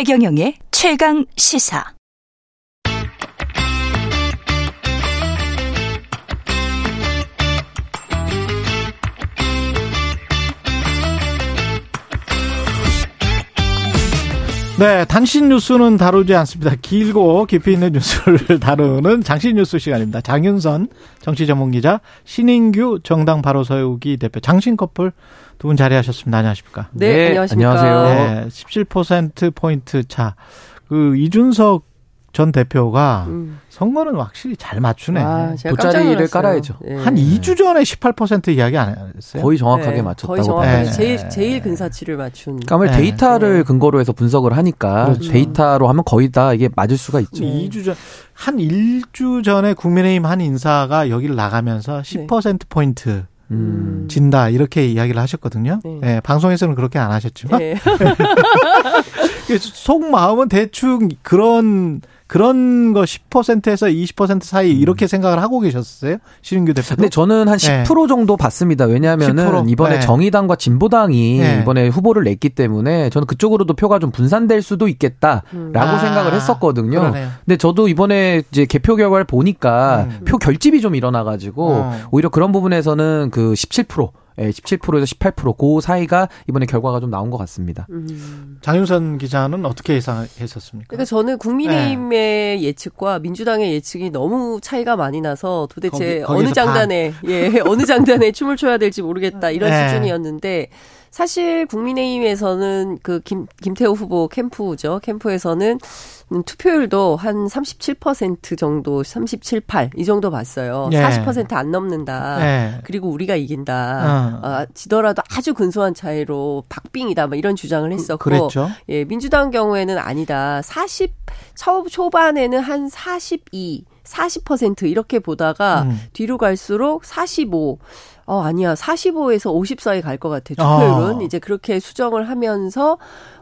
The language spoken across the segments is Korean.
최경영의 최강 시사. 네, 당신 뉴스는 다루지 않습니다. 길고 깊이 있는 뉴스를 다루는 장신 뉴스 시간입니다. 장윤선 정치 전문 기자, 신인규 정당 바로 서우기 대표, 장신 커플 두 분 자리하셨습니다. 안녕하십니까? 네, 네 안녕하십니까. 안녕하세요. 네, 17% 포인트 차. 그 이준석 전 대표가 음. 선거는 확실히 잘 맞추네. 아, 돗자리를 깔아야죠. 네. 한 2주 전에 18% 이야기 안 했어요? 거의 정확하게 네, 맞췄다고. 거의 정확하게 네. 제일 제일 근사치를 맞춘. 그러니까 네. 데이터를 네. 근거로 해서 분석을 하니까 그렇죠. 데이터로 하면 거의 다 이게 맞을 수가 있죠. 2주 전, 한 1주 전에 국민의힘 한 인사가 여기를 나가면서 10% 포인트 음. 진다 이렇게 이야기를 하셨거든요. 네. 네 방송에서는 그렇게 안 하셨지만 네. 속 마음은 대충 그런 그런 거 10%에서 20% 사이 이렇게 음. 생각을 하고 계셨어요? 신인규 대표. 근데 저는 한 10% 네. 정도 봤습니다. 왜냐하면은 10%? 이번에 네. 정의당과 진보당이 네. 이번에 후보를 냈기 때문에 저는 그쪽으로도 표가 좀 분산될 수도 있겠다라고 음. 아, 생각을 했었거든요. 그러네요. 근데 저도 이번에 이제 개표 결과를 보니까 음. 표 결집이 좀 일어나가지고 어. 오히려 그런 부분에서는 그 17%. 예, 17%에서 18%그 사이가 이번에 결과가 좀 나온 것 같습니다. 음. 장윤선 기자는 어떻게 예상했었습니까? 그러니까 저는 국민의힘의 네. 예측과 민주당의 예측이 너무 차이가 많이 나서 도대체 거기, 어느 장단에 반. 예 어느 장단에 춤을 춰야 될지 모르겠다 이런 네. 수준이었는데 사실 국민의힘에서는 그 김, 김태호 후보 캠프죠. 캠프에서는 투표율도 한 37% 정도, 37, 8, 이 정도 봤어요. 예. 40%안 넘는다. 예. 그리고 우리가 이긴다. 어. 아, 지더라도 아주 근소한 차이로 박빙이다. 뭐 이런 주장을 그, 했었고. 그랬죠. 예, 민주당 경우에는 아니다. 40, 초, 초반에는 한 42, 40% 이렇게 보다가 음. 뒤로 갈수록 45, 어, 아니야. 45에서 50 사이 갈 것 같아. 투표율은. 아. 이제 그렇게 수정을 하면서,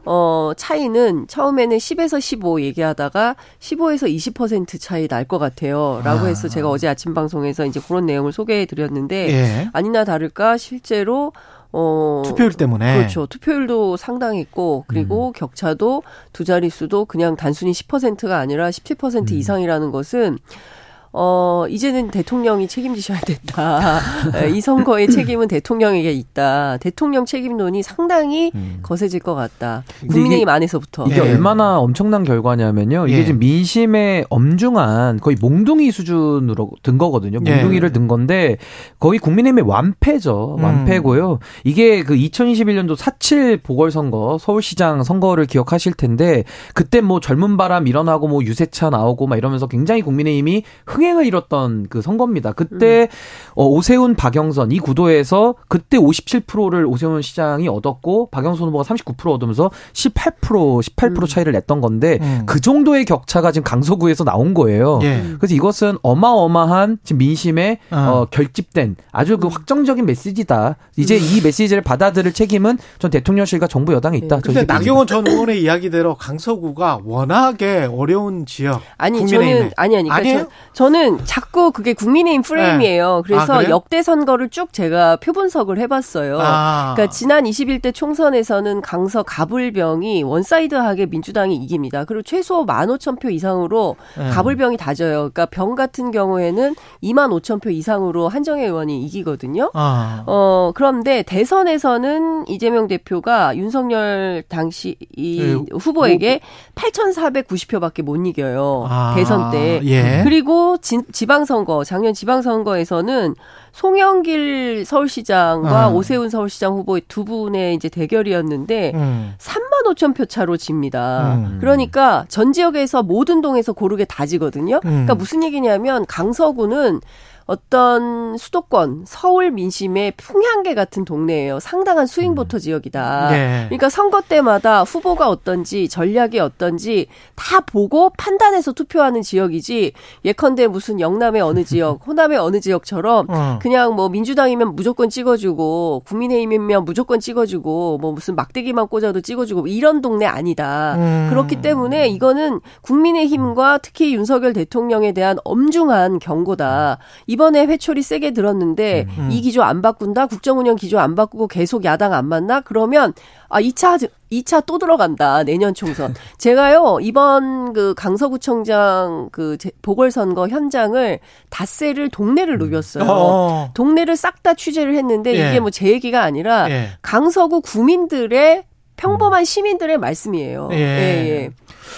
어, 차이는 처음에는 10에서 15 얘기하다가 15에서 20% 차이 날 것 같아요. 라고 아. 해서 제가 어제 아침 방송에서 이제 그런 내용을 소개해 드렸는데, 예. 아니나 다를까 실제로 어 투표율 때문에 그렇죠. 투표율도 상당했고 그리고 음. 격차도 두 자릿수도 그냥 단순히 10%가 아니라 17% 음. 이상이라는 것은 어, 이제는 대통령이 책임지셔야 된다. 예, 이 선거의 책임은 대통령에게 있다. 대통령 책임론이 상당히 음. 거세질 것 같다. 국민의힘 안에서부터. 이게 네. 얼마나 엄청난 결과냐면요. 이게 네. 지금 민심의 엄중한 거의 몽둥이 수준으로 든 거거든요. 몽둥이를 든 건데 거의 국민의힘의 완패죠. 음. 완패고요. 음. 이게 그 2021년도 4.7 보궐선거 서울시장 선거를 기억하실 텐데 그때 뭐 젊은 바람 일어나고 뭐 유세차 나오고 막 이러면서 굉장히 국민의힘이 흥행 을 이뤘던 그 선거입니다. 그때 음. 어, 오세훈 박영선 이 구도에서 그때 57%를 오세훈 시장이 얻었고 박영선 후보가 39% 얻으면서 18% 18% 음. 차이를 냈던 건데 음. 그 정도의 격차가 지금 강서구에서 나온 거예요. 예. 그래서 이것은 어마어마한 지금 민심에 어. 어, 결집된 아주 그 음. 확정적인 메시지다. 이제 음. 이 메시지를 받아들일 책임은 전 대통령실과 정부 여당에 있다. 네. 근데 나경원 전 의원의 이야기대로 강서구가 워낙에 어려운 지역. 아니 저는 아니 아니 그러니까 저, 저는 자꾸 그게 국민의힘 프레임이에요. 네. 그래서 아, 역대 선거를 쭉 제가 표분석을 해봤어요. 아. 그러니까 지난 21대 총선에서는 강서 갑을병이 one side하게 민주당이 이깁니다. 그리고 최소 15,000표 이상으로 네. 갑을병이 다 져요. 그러니까 병 같은 경우에는 25,000표 이상으로 한정애 의원이 이기거든요. 아. 어 그런데 대선에서는 이재명 대표가 윤석열 당시 이 네. 후보에게 뭐, 8,490표밖에 못 이겨요. 아. 대선 때. 예. 그리고 지, 지방선거 작년 지방선거에서는 송영길 서울시장과 음. 오세훈 서울시장 후보의 두 분의 이제 대결이었는데 음. 3만 5천 표 차로 집니다. 음. 그러니까 전 지역에서 모든 동에서 고르게 다 지거든요. 음. 그러니까 무슨 얘기냐면 강서구는 어떤 수도권 서울 민심의 풍향계 같은 동네예요. 상당한 스윙보터 음. 지역이다. 네. 그러니까 선거 때마다 후보가 어떤지 전략이 어떤지 다 보고 판단해서 투표하는 지역이지 예컨대 무슨 영남의 어느 지역, 호남의 어느 지역처럼 어. 그냥 뭐 민주당이면 무조건 찍어주고 국민의힘이면 무조건 찍어주고 뭐 무슨 막대기만 꽂아도 찍어주고 이런 동네 아니다. 음. 그렇기 때문에 이거는 국민의힘과 특히 윤석열 대통령에 대한 엄중한 경고다. 이 이번에 회초리 세게 들었는데 음. 이 기조 안 바꾼다, 국정운영 기조 안 바꾸고 계속 야당 안 만나? 그러면 아 2차 2차 또 들어간다. 내년 총선. 제가요, 이번 그 강서구청장 그 보궐선거 현장을 닷새를 동네를 음. 누볐어요. 어 동네를 싹 다 취재를 했는데 예. 이게 뭐 제 얘기가 아니라 예. 강서구 구민들의 평범한 시민들의 말씀이에요. 예. 예, 예.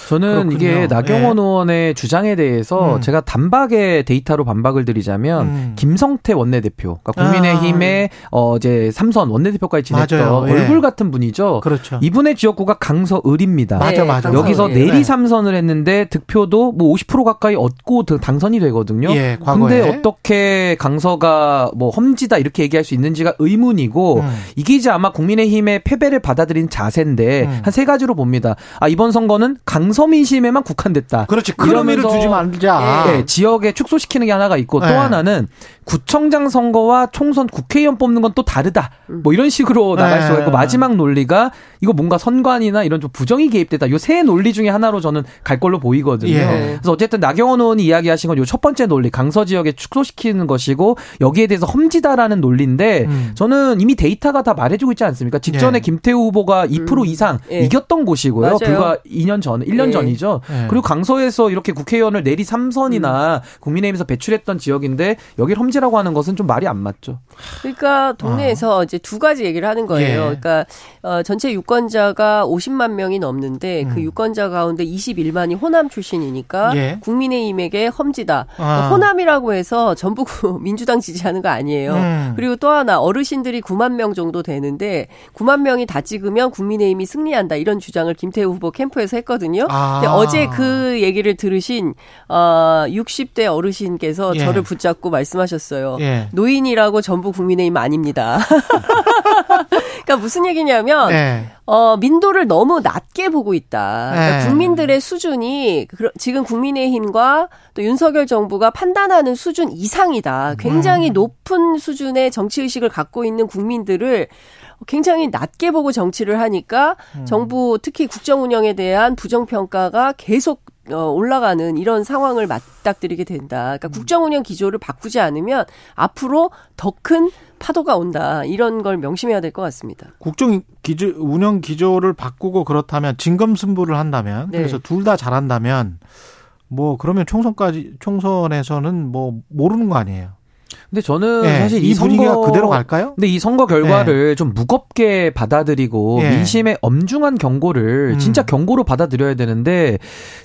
저는 그렇군요. 이게 나경원 예. 의원의 주장에 대해서 음. 제가 단박에 데이터로 반박을 드리자면 음. 김성태 원내대표, 그러니까 국민의힘의 아. 어 이제 삼선 원내대표까지 지냈던 예. 얼굴 같은 분이죠. 그렇죠. 이분의 지역구가 강서을입니다. 맞아, 맞아. 여기서 내리 네. 삼선을 했는데 득표도 뭐 50% 가까이 얻고 당선이 되거든요. 예, 과거에. 근데 어떻게 강서가 뭐 험지다 이렇게 얘기할 수 있는지가 의문이고 음. 이게 이제 아마 국민의힘의 패배를 받아들인 자세인데 음. 한세 가지로 봅니다. 아 이번 선거는 강서 민심에만 국한됐다. 그렇지. 그러면서 두지 말자. 예, 예, 지역에 축소시키는 게 하나가 있고 네. 또 하나는 구청장 선거와 총선 국회의원 뽑는 건 또 다르다. 뭐 이런 식으로 나갈 네. 수가 있고 마지막 논리가 이거 뭔가 선관이나 이런 좀 부정이 개입됐다. 요 세 논리 중에 하나로 저는 갈 걸로 보이거든요. 예. 그래서 어쨌든 나경원 의원이 이야기하신 건 요 첫 번째 논리 강서 지역에 축소시키는 것이고 여기에 대해서 험지다라는 논리인데 음. 저는 이미 데이터가 다 말해주고 있지 않습니까? 직전에 예. 김태우 후보가 2% 음. 이상 예. 이겼던 곳이고요. 맞아요. 불과 2년 전, 1년 예. 전이죠. 예. 그리고 강서에서 이렇게 국회의원을 내리 3선이나 음. 국민의힘에서 배출했던 지역인데 여기 험지 폐지라고 하는 것은 좀 말이 안 맞죠. 그러니까 동네에서 어. 이제 두 가지 얘기를 하는 거예요. 예. 그러니까 어, 전체 유권자가 50만 명이 넘는데 그 음. 그 유권자 가운데 21만이 호남 출신이니까 예. 국민의힘에게 험지다. 아. 호남이라고 해서 전부 민주당 지지하는 거 아니에요. 음. 그리고 또 하나 어르신들이 9만 명 정도 되는데 9만 명이 다 찍으면 국민의힘이 승리한다 이런 주장을 김태우 후보 캠프에서 했거든요. 아. 근데 어제 그 얘기를 들으신 어, 60대 어르신께서 예. 저를 붙잡고 말씀하셨어요. 있어요. 예. 노인이라고 전부 국민의힘 아닙니다. 그러니까 무슨 얘기냐면 예. 어, 민도를 너무 낮게 보고 있다. 그러니까 예. 국민들의 수준이 지금 국민의힘과 또 윤석열 정부가 판단하는 수준 이상이다. 굉장히 음. 높은 수준의 정치 의식을 갖고 있는 국민들을 굉장히 낮게 보고 정치를 하니까 음. 정부 특히 국정 운영에 대한 부정 평가가 계속 어, 올라가는 이런 상황을 맞닥뜨리게 된다. 그러니까 음. 국정 운영 기조를 바꾸지 않으면 앞으로 더 큰 파도가 온다. 이런 걸 명심해야 될 것 같습니다. 국정 기조 운영 기조를 바꾸고 그렇다면 진검승부를 한다면 네. 그래서 둘 다 잘한다면 뭐 그러면 총선까지 총선에서는 뭐 모르는 거 아니에요. 근데 저는 네, 사실 이, 이 분위기가 선거, 그대로 갈까요? 근데 이 선거 결과를 네. 좀 무겁게 받아들이고 네. 민심의 엄중한 경고를 음. 진짜 경고로 받아들여야 되는데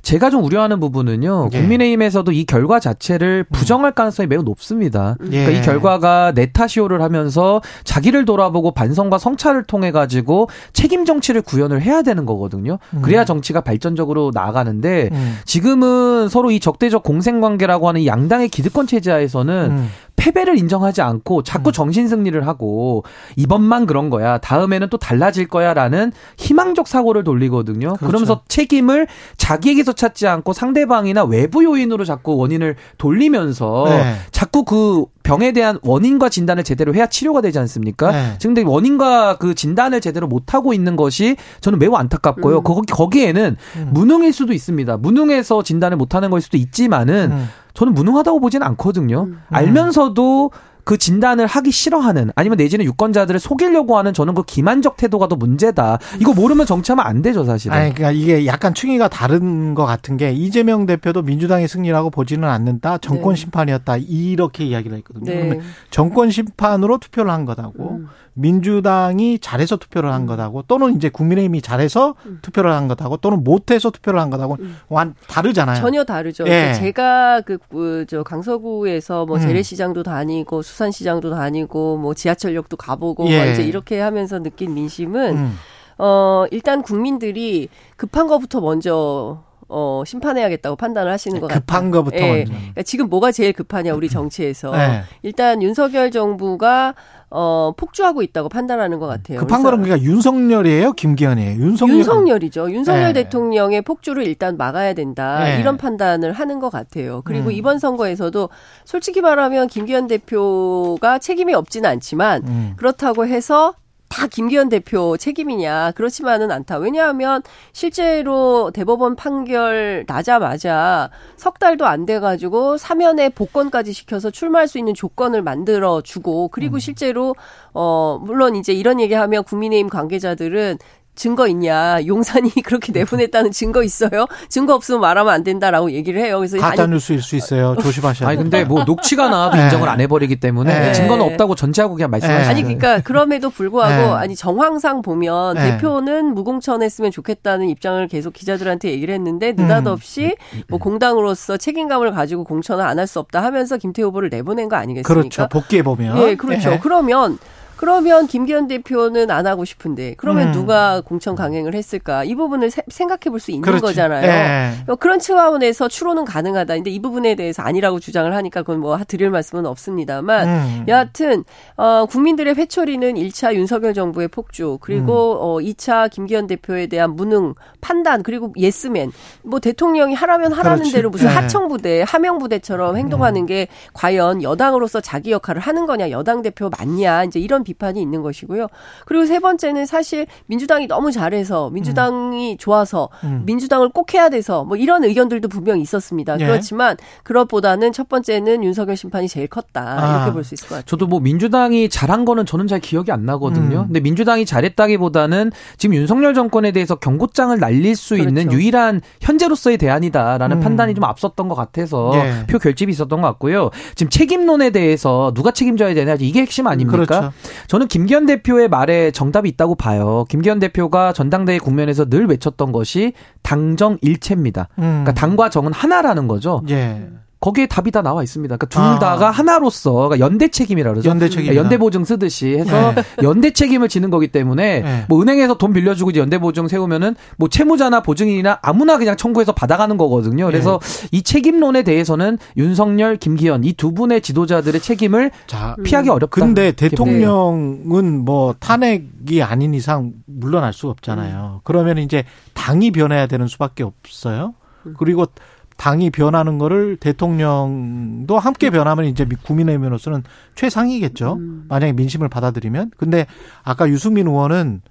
제가 좀 우려하는 부분은요. 예. 국민의힘에서도 이 결과 자체를 음. 부정할 가능성이 매우 높습니다. 예. 그러니까 이 결과가 네타시오를 하면서 자기를 돌아보고 반성과 성찰을 통해 가지고 책임 정치를 구현을 해야 되는 거거든요. 음. 그래야 정치가 발전적으로 나아가는데 음. 지금은 서로 이 적대적 공생 관계라고 하는 양당의 기득권 체제하에서는 음. 패배를 인정하지 않고 자꾸 음. 정신 승리를 하고 이번만 그런 거야. 다음에는 또 달라질 거야라는 희망적 사고를 돌리거든요. 그렇죠. 그러면서 책임을 자기에게서 찾지 않고 상대방이나 외부 요인으로 자꾸 원인을 돌리면서 네. 자꾸 그 병에 대한 원인과 진단을 제대로 해야 치료가 되지 않습니까? 네. 지금 원인과 그 진단을 제대로 못 하고 있는 것이 저는 매우 안타깝고요. 음. 거기 거기에는 음. 무능일 수도 있습니다. 무능해서 진단을 못 하는 걸 수도 있지만은 음. 저는 무능하다고 보지는 않거든요. 음. 알면서도 그 진단을 하기 싫어하는 아니면 내지는 유권자들을 속이려고 하는 저는 그 기만적 태도가 더 문제다. 이거 모르면 정치하면 안 되죠, 사실은. 아니, 그러니까 이게 약간 충이가 다른 것 같은 게 이재명 대표도 민주당의 승리라고 보지는 않는다. 정권 네. 심판이었다. 이렇게 이야기를 했거든요. 네. 그러면 정권 심판으로 투표를 한 거다고. 음. 민주당이 잘해서 투표를 한 음. 거다고 또는 이제 국민의힘이 잘해서 음. 투표를 한 거다고 또는 못해서 투표를 한 거다고 음. 완 다르잖아요. 전혀 다르죠. 예. 제가 그저 그, 강서구에서 뭐 음. 재래시장도 다니고 수산시장도 다니고 뭐 지하철역도 가보고 예. 이제 이렇게 하면서 느낀 민심은 음. 어 일단 국민들이 급한 거부터 먼저 어, 심판해야겠다고 판단을 하시는 것 같아요. 급한 거부터 예. 먼저. 그러니까 지금 뭐가 제일 급하냐 우리 정치에서 네. 일단 윤석열 정부가 어, 폭주하고 있다고 판단하는 것 같아요. 급한 거는 그러니까 윤석열이에요, 김기현이에요. 윤석열. 윤석열이죠. 윤석열 네. 대통령의 폭주를 일단 막아야 된다 네. 이런 판단을 하는 것 같아요. 그리고 음. 이번 선거에서도 솔직히 말하면 김기현 대표가 책임이 없지는 않지만 음. 그렇다고 해서 다 김기현 대표 책임이냐 그렇지만은 않다. 왜냐하면 실제로 대법원 판결 나자마자 석 달도 안 돼가지고 사면에 복권까지 시켜서 출마할 수 있는 조건을 만들어 주고 그리고 음. 실제로 어 물론 이제 이런 얘기하면 국민의힘 관계자들은 증거 있냐? 용산이 그렇게 내보냈다는 증거 있어요? 증거 없으면 말하면 안 된다라고 얘기를 해요. 그래서 가짜 뉴스일 수 있어요. 조심하셔야 돼요. 아니 근데 뭐 녹취가 나와도 네. 인정을 안 해버리기 때문에 네. 증거는 없다고 전제하고 그냥 말씀하시는 네. 아니 그러니까 그럼에도 불구하고 네. 아니 정황상 보면 네. 대표는 무공천했으면 좋겠다는 입장을 계속 기자들한테 얘기를 했는데 느닷없이 음. 뭐 공당으로서 책임감을 가지고 공천을 안 할 수 없다 하면서 김태호 후보를 내보낸 거 아니겠습니까? 그렇죠. 복귀해 보면. 예, 그렇죠. 네. 그러면 그러면 김기현 대표는 안 하고 싶은데 그러면 음. 누가 공천 강행을 했을까? 이 부분을 세, 생각해 볼 수 있는 그렇지. 거잖아요. 예. 그런 차원에서 추론은 가능하다. 근데 이 부분에 대해서 아니라고 주장을 하니까 그건 뭐 드릴 말씀은 없습니다만 음. 여하튼 어 국민들의 회초리는 1차 윤석열 정부의 폭주 그리고 음. 어 2차 김기현 대표에 대한 무능 판단 그리고 예스맨 뭐 대통령이 하라면 하라는 그렇지. 대로 무슨 예. 하청부대 하명부대처럼 행동하는 음. 게 과연 여당으로서 자기 역할을 하는 거냐 여당 대표 맞냐 이제 이런 비판이 있는 것이고요. 그리고 세 번째는 사실 민주당이 너무 잘해서 민주당이 음. 좋아서 음. 민주당을 꼭 해야 돼서 뭐 이런 의견들도 분명히 있었습니다. 예. 그렇지만 그것보다는 첫 번째는 윤석열 심판이 제일 컸다 아. 이렇게 볼 수 있을 것 같아요. 저도 뭐 민주당이 잘한 거는 저는 잘 기억이 안 나거든요. 음. 근데 민주당이 잘했다기보다는 지금 윤석열 정권에 대해서 경고장을 날릴 수 그렇죠. 있는 유일한 현재로서의 대안이다라는 음. 판단이 좀 앞섰던 것 같아서 예. 표 결집이 있었던 것 같고요. 지금 책임론에 대해서 누가 책임져야 되냐 이게 핵심 아닙니까? 그렇죠. 저는 김기현 대표의 말에 정답이 있다고 봐요. 김기현 대표가 전당대회 국면에서 늘 외쳤던 것이 당정 일체입니다. 음. 그러니까 당과 정은 하나라는 거죠. 예. 거기에 답이 다 나와 있습니다. 그러니까 둘 아. 다가 하나로서 그러니까 연대 책임이라 그러죠. 연대 책임. 그러니까 연대 보증 쓰듯이 해서 네. 연대 책임을 지는 거기 때문에 네. 뭐 은행에서 돈 빌려주고 이제 연대 보증 세우면은 뭐 채무자나 보증인이나 아무나 그냥 청구해서 받아가는 거거든요. 그래서 네. 이 책임론에 대해서는 윤석열, 김기현 이 두 분의 지도자들의 책임을 자, 피하기 어렵다. 근데 대통령은 뭐 탄핵이 아닌 이상 물러날 수 없잖아요. 음. 그러면 이제 당이 변해야 되는 수밖에 없어요. 음. 그리고 당이 변하는 거를 대통령도 함께 변하면 이제 국민의힘으로서는 최상이겠죠. 음. 만약에 민심을 받아들이면. 근데 아까 유승민 의원은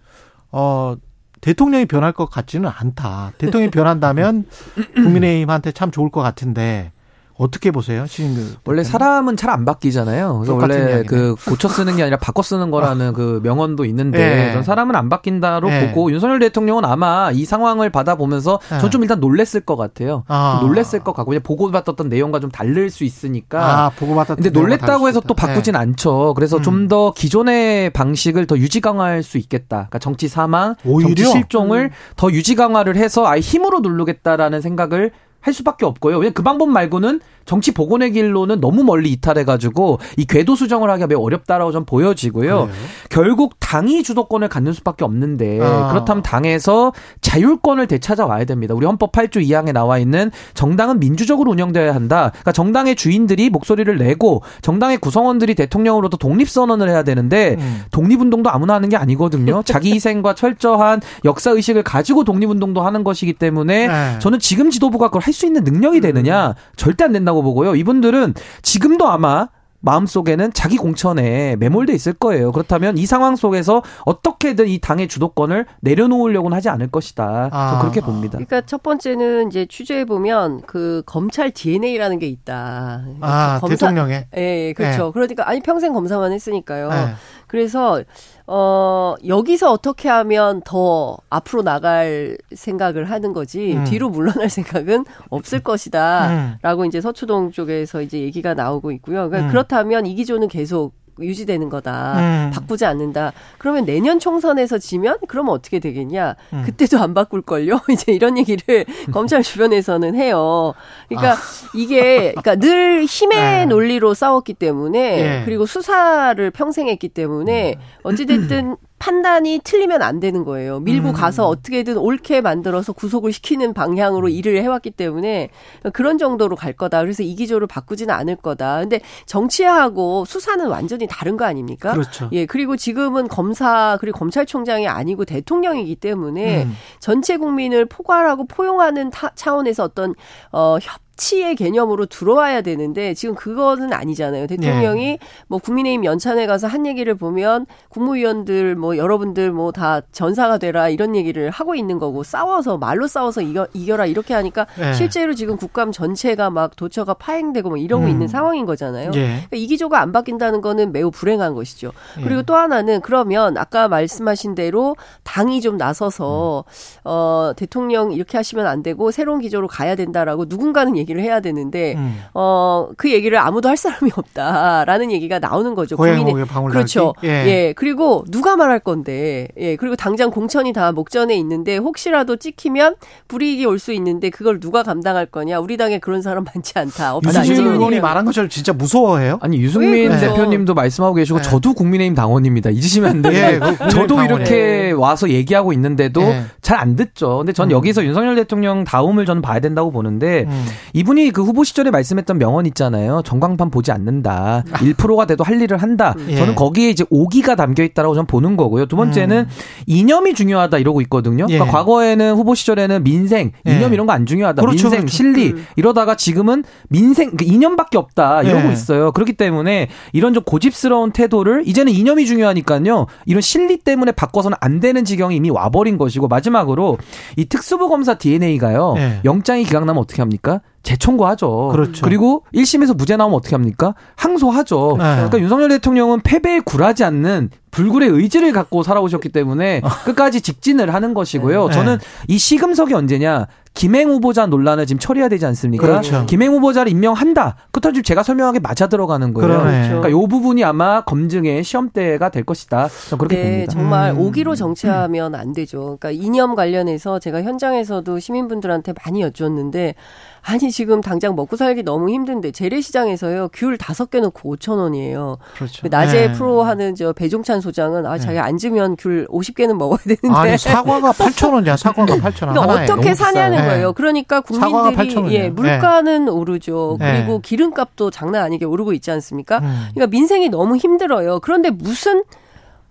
어 대통령이 변할 것 같지는 않다. 대통령이 변한다면 국민의힘한테 참 좋을 것 같은데 어떻게 보세요, 시인들? 원래 사람은 잘 안 바뀌잖아요. 그래서 원래 이야기네. 그 고쳐 쓰는 게 아니라 바꿔 쓰는 거라는 어. 그 명언도 있는데 네. 사람은 안 바뀐다로 네. 보고 윤석열 대통령은 아마 이 상황을 받아보면서 네. 전좀 일단 놀랬을 것 같아요. 아. 놀랬을 것 같고 그냥 보고받았던 내용과 좀 다를 수 있으니까. 아, 보고받았던. 근데 놀랬다고 해서 또 바꾸진 네. 않죠. 그래서 음. 좀더 기존의 방식을 더 유지 강화할 수 있겠다. 그러니까 정치 사망, 오히려? 정치 실종을 음. 더 유지 강화를 해서 아예 힘으로 누르겠다라는 생각을 할 수밖에 없고요. 왜냐 그 방법 말고는 정치 복원의 길로는 너무 멀리 이탈해가지고 이 궤도 수정을 하기가 매우 어렵다라고 좀 보여지고요. 그래요? 결국 당이 주도권을 갖는 수밖에 없는데 아. 그렇다면 당에서 자율권을 되찾아와야 됩니다. 우리 헌법 8조 2항에 나와 있는 정당은 민주적으로 운영돼야 한다. 그러니까 정당의 주인들이 목소리를 내고 정당의 구성원들이 대통령으로도 독립 선언을 해야 되는데 음. 독립운동도 아무나 하는 게 아니거든요. 자기 희생과 철저한 역사 의식을 가지고 독립운동도 하는 것이기 때문에 네. 저는 지금 지도부가 그걸 할수 있는 능력이 되느냐 음. 절대 안 된다고. 보고요. 이분들은 지금도 아마 마음속에는 자기 공천에 매몰돼 있을 거예요. 그렇다면 이 상황 속에서 어떻게든 이 당의 주도권을 내려놓으려고는 하지 않을 것이다. 아. 그렇게 봅니다. 그러니까 첫 번째는 이제 취재해 보면 그 검찰 DNA라는 게 있다. 아, 검사, 대통령의. 예, 그렇죠. 네. 그러니까 아니 평생 검사만 했으니까요. 네. 그래서 어, 여기서 어떻게 하면 더 앞으로 나갈 생각을 하는 거지, 음. 뒤로 물러날 생각은 없을 것이다. 음. 라고 이제 서초동 쪽에서 이제 얘기가 나오고 있고요. 그러니까 음. 그렇다면 이 기조는 계속 유지되는 거다. 음. 바꾸지 않는다. 그러면 내년 총선에서 지면 그러면 어떻게 되겠냐? 음. 그때도 안 바꿀 걸요. 이제 이런 얘기를 검찰 주변에서는 해요. 그러니까 아. 이게 그러니까 늘 힘의 네. 논리로 싸웠기 때문에 네. 그리고 수사를 평생 했기 때문에 음. 어찌 됐든 판단이 틀리면 안 되는 거예요. 밀고 음. 가서 어떻게든 옳게 만들어서 구속을 시키는 방향으로 일을 해왔기 때문에 그런 정도로 갈 거다. 그래서 이 기조를 바꾸지는 않을 거다. 근데 정치하고 수사는 완전히 다른 거 아닙니까? 그렇죠. 예, 그리고 지금은 검사 그리고 검찰총장이 아니고 대통령이기 때문에 음. 전체 국민을 포괄하고 포용하는 타, 차원에서 어떤 어 협, 합 치의 개념으로 들어와야 되는데 지금 그거는 아니잖아요. 대통령이 네. 뭐 국민의힘 연찬회 가서 한 얘기를 보면 국무위원들 뭐 여러분들 뭐 다 전사가 되라 이런 얘기를 하고 있는 거고 싸워서 말로 싸워서 이겨 이겨라 이렇게 하니까 네. 실제로 지금 국감 전체가 막 도처가 파행되고 뭐 이러고 음. 있는 상황인 거잖아요. 예. 그러니까 이 기조가 안 바뀐다는 거는 매우 불행한 것이죠. 그리고 예. 또 하나는 그러면 아까 말씀하신 대로 당이 좀 나서서 음. 어 대통령 이렇게 하시면 안 되고 새로운 기조로 가야 된다라고 누군가는 얘기 를 해야 되는데 음. 어그 얘기를 아무도 할 사람이 없다라는 얘기가 나오는 거죠. 국민의 그렇죠. 예. 예. 그리고 누가 말할 건데 예 그리고 당장 공천이 다 목전에 있는데 혹시라도 찍히면 불이익이 올 수 있는데 그걸 누가 감당할 거냐? 우리 당에 그런 사람 많지 않다. 유승민 의원이 말한 것처럼 진짜 무서워해요? 아니 유승민 대표님도 말씀하고 계시고 네. 저도 국민의힘 당원입니다. 잊으시면 안 돼요. 예, 저도 이렇게 와서 얘기하고 있는데도 예. 잘안 듣죠. 근데 전 음. 여기서 윤석열 대통령 다음을 저는 봐야 된다고 보는데 음. 이분이 그 후보 시절에 말씀했던 명언 있잖아요. 전광판 보지 않는다. 1%가 돼도 할 일을 한다. 예. 저는 거기에 이제 오기가 담겨 있다라고 저는 보는 거고요. 두 번째는 음. 이념이 중요하다 이러고 있거든요. 그러니까 예. 과거에는 후보 시절에는 민생, 예. 이념 이런 거 안 중요하다. 그렇죠, 민생, 그렇죠. 실리 음. 이러다가 지금은 민생 그 이념밖에 없다 이러고 예. 있어요. 그렇기 때문에 이런 좀 고집스러운 태도를 이제는 이념이 중요하니까요. 이런 실리 때문에 바꿔서는 안 되는 지경이 이미 와버린 것이고 마지막으로 이 특수부 검사 DNA가요. 예. 영장이 기각나면 어떻게 합니까? 재청구하죠. 그렇죠. 그리고 1심에서 무죄 나오면 어떻게 합니까? 항소하죠. 네. 그러니까 윤석열 대통령은 패배에 굴하지 않는 불굴의 의지를 갖고 살아오셨기 때문에 어. 끝까지 직진을 하는 것이고요. 네. 저는 이 시금석이 언제냐? 김행 후보자 논란을 지금 처리해야 되지 않습니까? 그렇죠. 김행 후보자를 임명한다. 그것도 지금 제가 설명하게 맞아 들어가는 거예요. 그러네. 그러니까 이 부분이 아마 검증의 시험대가 될 것이다. 저는 그렇게 네, 봅니다. 정말 음. 오기로 정치하면 안 되죠. 그러니까 이념 관련해서 제가 현장에서도 시민분들한테 많이 여쭈었는데 아니 지금 당장 먹고 살기 너무 힘든데 재래시장에서요 귤 다섯 개 넣고 5천 원이에요. 그렇죠. 그 낮에 네. 프로 하는 저 배종찬 소장은 아 자기 네. 앉으면 귤 50개는 먹어야 되는데 아니 사과가 8천 원이야 사과가 8천 원. 그러니까 어떻게 사냐는 네. 거예요. 그러니까 국민들이 예 물가는 네. 오르죠. 네. 그리고 기름값도 장난 아니게 오르고 있지 않습니까? 음. 그러니까 민생이 너무 힘들어요. 그런데 무슨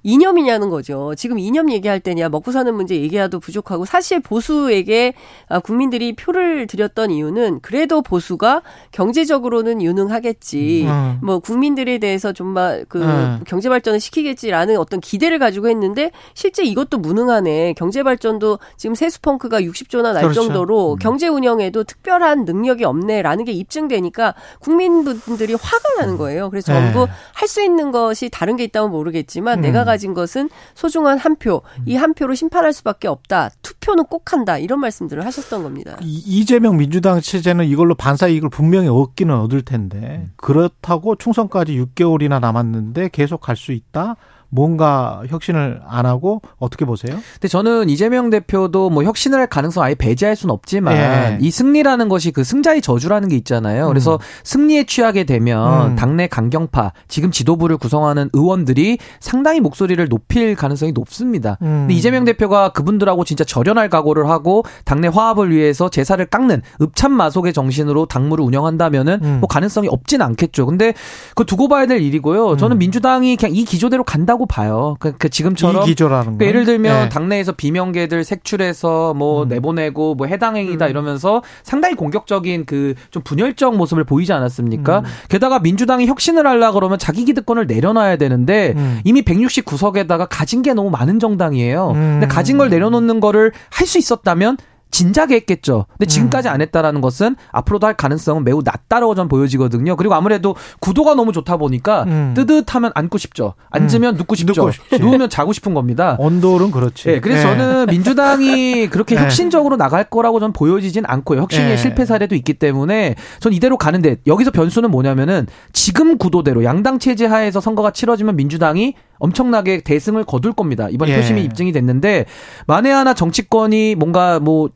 이념이냐는 거죠. 지금 이념 얘기할 때냐, 먹고 사는 문제 얘기해도 부족하고 사실 보수에게 아, 국민들이 표를 드렸던 이유는 그래도 보수가 경제적으로는 유능하겠지. 음. 뭐 국민들에 대해서 좀만 그 음. 경제 발전을 시키겠지라는 어떤 기대를 가지고 했는데 실제 이것도 무능하네. 경제 발전도 지금 세수 펑크가 60조나 날 그렇죠. 정도로 음. 경제 운영에도 특별한 능력이 없네라는 게 입증되니까 국민분들이 화가 나는 거예요. 그래서 전부 네. 할수 있는 것이 다른 게 있다면 모르겠지만 내가 가진 것은 소중한 한 표, 이 한 표로 심판할 수밖에 없다. 투표는 꼭 한다. 이런 말씀들을 하셨던 겁니다. 이재명 민주당 체제는 이걸로 반사 이익을 분명히 얻기는 얻을 텐데 그렇다고 충성까지 6개월이나 남았는데 계속 갈 수 있다. 뭔가 혁신을 안 하고 어떻게 보세요? 근데 저는 이재명 대표도 뭐 혁신을 할 가능성 아예 배제할 수는 없지만 예. 이 승리라는 것이 그 승자의 저주라는 게 있잖아요. 그래서 음. 승리에 취하게 되면 음. 당내 강경파 지금 지도부를 구성하는 의원들이 상당히 목소리를 높일 가능성이 높습니다. 음. 근데 이재명 대표가 그분들하고 진짜 절연할 각오를 하고 당내 화합을 위해서 제사를 깎는 읍참마속의 정신으로 당무를 운영한다면은 음. 뭐 가능성이 없진 않겠죠. 근데 그 두고 봐야 될 일이고요. 저는 음. 민주당이 그냥 이 기조대로 간다고 한다고 봐요. 그, 그 지금처럼 기조라는 그러니까 예를 들면 네. 당내에서 비명계들 색출해서 뭐 음. 내보내고 뭐 해당 행위다 음. 이러면서 상당히 공격적인 그 좀 분열적 모습을 보이지 않았습니까? 음. 게다가 민주당이 혁신을 하려 그러면 자기 기득권을 내려놔야 되는데 음. 이미 169석에다가 가진 게 너무 많은 정당이에요. 음. 근데 가진 걸 내려놓는 거를 할 수 있었다면 진작에 했겠죠. 근데 지금까지 안 했다라는 것은 앞으로도 할 가능성은 매우 낮다라고 전 보여지거든요. 그리고 아무래도 구도가 너무 좋다 보니까 음. 뜨뜻하면 앉고 싶죠. 앉으면 음. 눕고 싶죠. 누우면 자고 싶은 겁니다. 언돌은 그렇지. 네, 그래서 네. 저는 민주당이 그렇게 네. 혁신적으로 나갈 거라고 전 보여지진 않고요. 혁신의 네. 실패 사례도 있기 때문에 전 이대로 가는데 여기서 변수는 뭐냐면은 지금 구도대로 양당 체제 하에서 선거가 치러지면 민주당이 엄청나게 대승을 거둘 겁니다. 이번에 예. 표심이 입증이 됐는데 만에 하나 정치권이 뭔가 뭐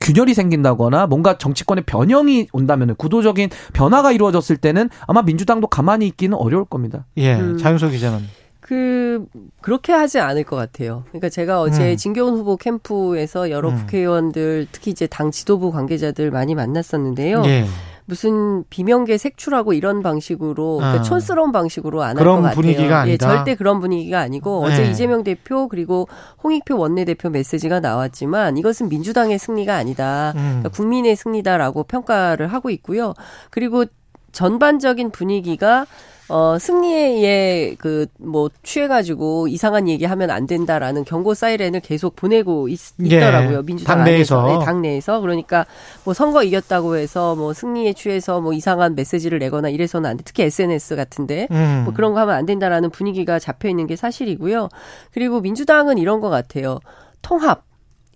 균열이 생긴다거나 뭔가 정치권의 변형이 온다면 구도적인 변화가 이루어졌을 때는 아마 민주당도 가만히 있기는 어려울 겁니다. 예, 음. 장윤석 기자는. 그 그렇게 하지 않을 것 같아요. 그러니까 제가 어제 음. 진교훈 후보 캠프에서 여러 음. 국회의원들 특히 이제 당 지도부 관계자들 많이 만났었는데요. 예. 무슨 비명계 색출하고 이런 방식으로 그러니까 어. 촌스러운 방식으로 안 할 것 같아요. 분위기가 예, 절대 그런 분위기가 아니고 네. 어제 이재명 대표 그리고 홍익표 원내대표 메시지가 나왔지만 이것은 민주당의 승리가 아니다. 음. 그러니까 국민의 승리다라고 평가를 하고 있고요. 그리고 전반적인 분위기가 어, 승리에 그, 뭐, 취해가지고 이상한 얘기 하면 안 된다라는 경고 사이렌을 계속 보내고 있, 더라고요 예, 민주당 당내에서. 안에서. 네, 당내에서. 그러니까 뭐 선거 이겼다고 해서 뭐 승리에 취해서 뭐 이상한 메시지를 내거나 이래서는 안 돼. 특히 SNS 같은데. 음. 뭐 그런 거 하면 안 된다라는 분위기가 잡혀 있는 게 사실이고요. 그리고 민주당은 이런 것 같아요. 통합.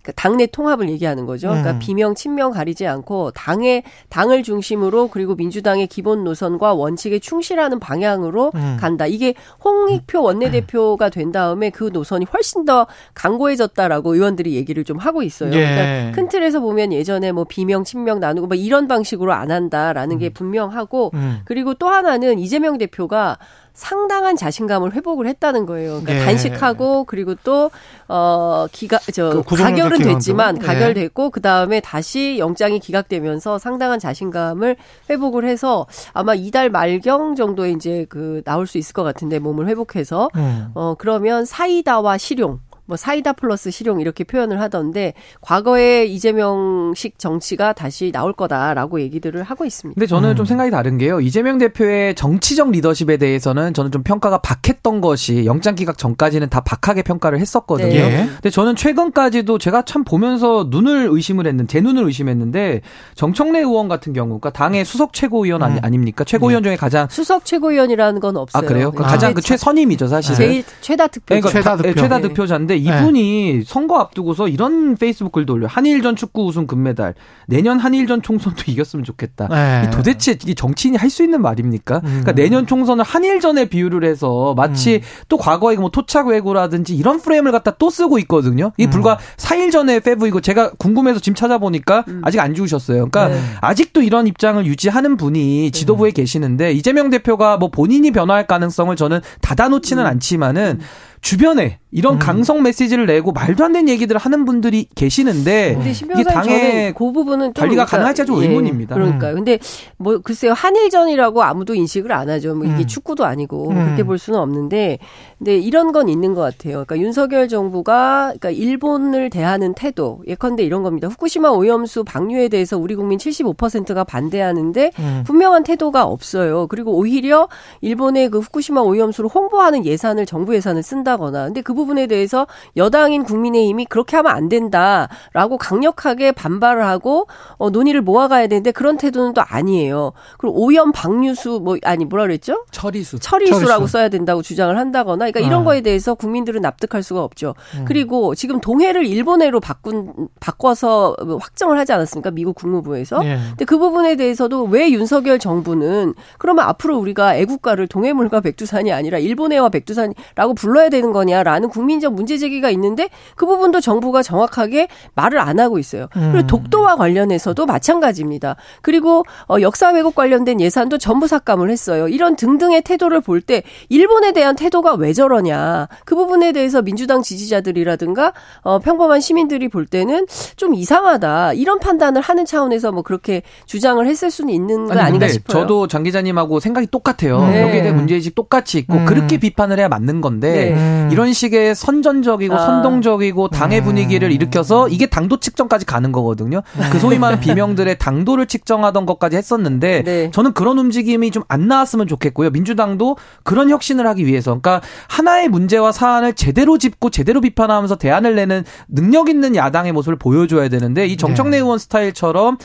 그 당내 통합을 얘기하는 거죠. 그러니까 음. 비명 친명 가리지 않고 당의 당을 중심으로 그리고 민주당의 기본 노선과 원칙에 충실하는 방향으로 음. 간다. 이게 홍익표 원내대표가 된 다음에 그 노선이 훨씬 더 강고해졌다라고 의원들이 얘기를 좀 하고 있어요. 예. 그러니까 큰 틀에서 보면 예전에 뭐 비명 친명 나누고 뭐 이런 방식으로 안 한다라는 게 음. 분명하고 음. 그리고 또 하나는 이재명 대표가 상당한 자신감을 회복을 했다는 거예요. 그러니까 예. 단식하고 그리고 또어 기가 저그 가결은 됐지만 예. 가결됐고 그 다음에 다시 영장이 기각되면서 상당한 자신감을 회복을 해서 아마 이달 말경 정도에 이제 그 나올 수 있을 것 같은데 몸을 회복해서 음. 어 그러면 사이다와 실용 뭐 사이다 플러스 실용 이렇게 표현을 하던데 과거에 이재명식 정치가 다시 나올 거다라고 얘기들을 하고 있습니다. 근데 저는 음. 좀 생각이 다른 게요. 이재명 대표의 정치적 리더십에 대해서는 저는 좀 평가가 박했던 것이 영장 기각 전까지는 다 박하게 평가를 했었거든요. 네. 근데 저는 최근까지도 제가 참 보면서 눈을 의심을 했는 제 눈을 의심했는데 정청래 의원 같은 경우 그러니까 당의 수석 최고위원 아니, 음. 아닙니까? 최고위원 네. 중에 가장 수석 최고위원이라는 건 없어요. 아 그래요? 네. 가장 그 최선임이죠 사실. 제일 최다 득표. 그러니까 최다 득표. 최다 득표자인데 있는데 이분이 네. 선거 앞두고서 이런 페이스북 글도 올려. 한일전 축구 우승 금메달. 내년 한일전 총선도 이겼으면 좋겠다. 네. 도대체 이 정치인이 할 수 있는 말입니까? 그러니까 음. 그러니까 내년 총선을 한일전에 비유를 해서 마치 음. 또 과거에 뭐 토착 외고라든지 이런 프레임을 갖다 또 쓰고 있거든요. 이 음. 불과 4일 전에 페브이고 제가 궁금해서 지금 찾아보니까 음. 아직 안 죽으셨어요. 그러니까 네. 아직도 이런 입장을 유지하는 분이 지도부에 음. 계시는데 이재명 대표가 뭐 본인이 변화할 가능성을 저는 닫아놓지는 음. 않지만은 주변에 이런 음. 강성 메시지를 내고 말도 안 되는 얘기들을 하는 분들이 계시는데 이게 당의 그 부분은 관리가 그러니까, 가능할지 아주 예, 의문입니다. 그러니까요. 음. 근데 뭐 글쎄요 한일전이라고 아무도 인식을 안 하죠. 뭐 이게 음. 축구도 아니고 음. 그렇게 볼 수는 없는데 근데 이런 건 있는 것 같아요. 그러니까 윤석열 정부가 그러니까 일본을 대하는 태도 예컨대 이런 겁니다. 후쿠시마 오염수 방류에 대해서 우리 국민 75%가 반대하는데 음. 분명한 태도가 없어요. 그리고 오히려 일본의 그 후쿠시마 오염수를 홍보하는 예산을 정부 예산을 쓴다. 한다거나 근데 그 부분 에 대해서 여당인 국민의힘이 그렇게 하면 안 된다라고 강력하게 반발을 하고 어, 논의를 모아가야 되는데 그런 태도는 또 아니에요. 그리고 오염 방류수 뭐 아니 뭐라 그랬죠? 처리수. 처리수라고 처리수. 써야 된다고 주장을 한다거나 그러니까 이런 아. 거에 대해서 국민들은 납득할 수가 없죠. 음. 그리고 지금 동해를 일본해로 바꾼 바꿔서 확정을 하지 않았습니까? 미국 국무부에서. 예. 근데 그 부분에 대해서도 왜 윤석열 정부는 그러면 앞으로 우리가 애국가를 동해물과 백두산이 아니라 일본해와 백두산이라고 불러야 되는 거냐라는 국민적 문제 제기가 있는데 그 부분도 정부가 정확하게 말을 안 하고 있어요. 그리고 음. 독도와 관련해서도 마찬가지입니다. 그리고 어, 역사 왜곡 관련된 예산도 전부 삭감을 했어요. 이런 등등의 태도를 볼 때 일본에 대한 태도가 왜 저러냐 그 부분에 대해서 민주당 지지자들이라든가 어, 평범한 시민들이 볼 때는 좀 이상하다 이런 판단을 하는 차원에서 뭐 그렇게 주장을 했을 수는 있는 거 아니, 아닌가 싶어요. 저도 장 기자님하고 생각이 똑같아요. 네. 여기에 대한 문제의식 똑같이 있고 음. 그렇게 비판을 해야 맞는 건데 네. 음. 이런 식의 선전적이고 아. 선동적이고 당의 음. 분위기를 일으켜서 이게 당도 측정까지 가는 거거든요. 그 소위 말하는 비명들의 당도를 측정하던 것까지 했었는데 네. 저는 그런 움직임이 좀 안 나왔으면 좋겠고요. 민주당도 그런 혁신을 하기 위해서 그러니까 하나의 문제와 사안을 제대로 짚고 제대로 비판하면서 대안을 내는 능력 있는 야당의 모습을 보여줘야 되는데 이 정청래 네. 의원 스타일처럼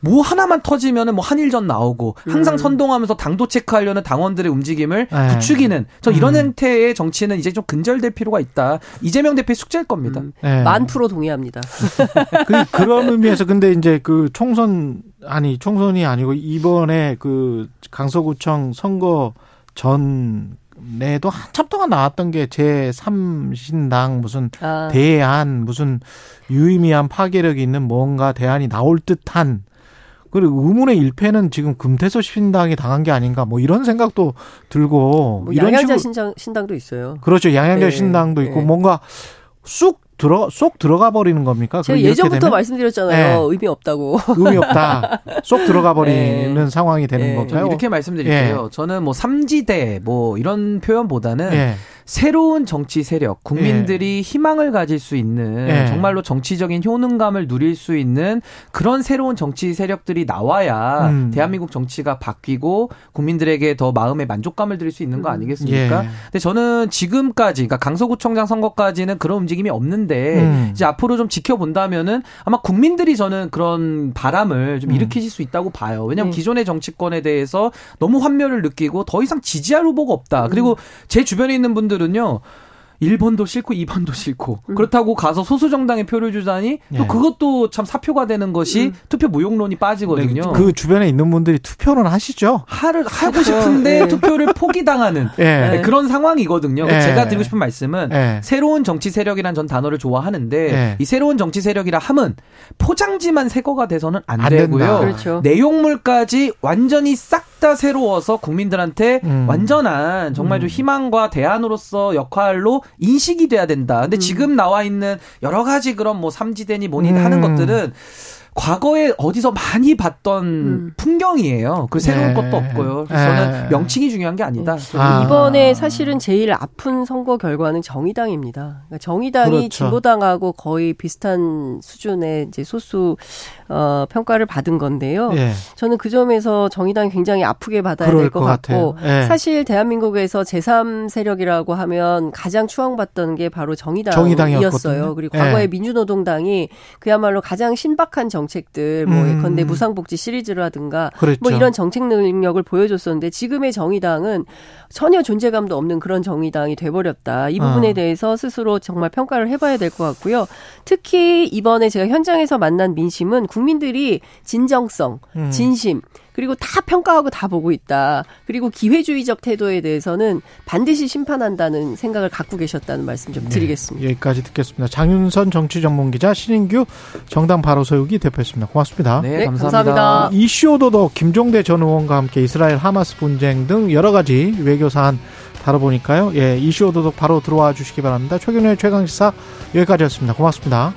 뭐 하나만 터지면은 뭐 한일전 나오고 항상 음. 선동하면서 당도 체크하려는 당원들의 움직임을 네. 부추기는 저 이런 음. 형태의 정치는 이제 좀 근절될 필요가 있다. 이재명 대표의 숙제일 겁니다. 음. 네. 만 프로 동의합니다. 그, 그런 의미에서 근데 이제 그 총선 아니 총선이 아니고 이번에 그 강서구청 선거 전 내도 한참 동안 나왔던 게 제3신당 무슨 아. 대안 무슨 유의미한 파괴력이 있는 뭔가 대안이 나올 듯한 그리고 의문의 일패는 지금 금태섭 신당이 당한 게 아닌가 뭐 이런 생각도 들고 뭐 양양자 신당 신당 도 있어요. 그렇죠. 양양자 네. 신당도 있고 네. 뭔가 쑥 들어 쏙 들어가 버리는 겁니까? 제가 예전부터 말씀드렸잖아요. 네. 의미 없다고. 의미 없다. 쏙 들어가 버리는 네. 상황이 되는 네. 건가요? 이렇게 말씀드릴게요. 예. 저는 뭐 삼지대 뭐 이런 표현보다는 예. 새로운 정치 세력, 국민들이 예. 희망을 가질 수 있는 예. 정말로 정치적인 효능감을 누릴 수 있는 그런 새로운 정치 세력들이 나와야 음. 대한민국 정치가 바뀌고 국민들에게 더 마음의 만족감을 드릴 수 있는 거 음. 아니겠습니까? 예. 근데 저는 지금까지 그러니까 강서구청장 선거까지는 그런 움직임이 없는데 음. 이제 앞으로 좀 지켜본다면은 아마 국민들이 저는 그런 바람을 좀 음. 일으키실 수 있다고 봐요. 왜냐하면 네. 기존의 정치권에 대해서 너무 환멸을 느끼고 더 이상 지지할 후보가 없다. 그리고 음. 제 주변에 있는 분들 분들은요. 1번도 싫고 2번도 싫고 음. 그렇다고 가서 소수 정당에 표를 주다니 또 예. 그것도 참 사표가 되는 것이 음. 투표 무용론이 빠지거든요. 네, 그 주변에 있는 분들이 투표는 하시죠. 하를 하고 싶은데 네. 투표를 포기당하는 예. 네, 그런 상황이거든요. 예. 제가 드리고 싶은 말씀은 예. 새로운 정치 세력이란 전 단어를 좋아하는데 예. 이 새로운 정치 세력이라 함은 포장지만 새 거가 돼서는 안, 안 되고요. 그렇죠. 내용물까지 완전히 싹다 새로워서 국민들한테 음. 완전한 정말 좀 음. 희망과 대안으로서 역할로 인식이 돼야 된다. 근데 음. 지금 나와 있는 여러 가지 그런 뭐 삼지대니 뭐니 음. 하는 것들은 과거에 어디서 많이 봤던 음. 풍경이에요. 그 새로운 네. 것도 없고요. 그래서 저는 네. 명칭이 중요한 게 아니다. 네. 아. 이번에 사실은 제일 아픈 선거 결과는 정의당입니다. 그러니까 정의당이 그렇죠. 진보당하고 거의 비슷한 수준의 이제 소수 어, 평가를 받은 건데요. 예. 저는 그 점에서 정의당이 굉장히 아프게 받아야 될 것 같고 예. 사실 대한민국에서 제3 세력이라고 하면 가장 추앙받던 게 바로 정의당이었어요. 정의당이었거든요. 그리고 과거에 예. 민주노동당이 그야말로 가장 신박한 정 책들 뭐 음. 예컨대 무상복지 시리즈라든가 그랬죠. 뭐 이런 정책 능력을 보여줬었는데 지금의 정의당은 전혀 존재감도 없는 그런 정의당이 돼버렸다. 이 부분에 어. 대해서 스스로 정말 평가를 해봐야 될 것 같고요. 특히 이번에 제가 현장에서 만난 민심은 국민들이 진정성, 음. 진심, 그리고 다 평가하고 다 보고 있다. 그리고 기회주의적 태도에 대해서는 반드시 심판한다는 생각을 갖고 계셨다는 말씀 좀 네, 드리겠습니다. 네, 여기까지 듣겠습니다. 장윤선 정치전문기자 신인규 정당 바로 세우기 대표였습니다. 고맙습니다. 네, 네 감사합니다. 감사합니다. 이슈 오도독 김종대 전 의원과 함께 이스라엘 하마스 분쟁 등 여러 가지 외교 사안 다뤄보니까요. 예, 이슈 오도독 바로 들어와 주시기 바랍니다. 최근의 최강시사 여기까지였습니다. 고맙습니다.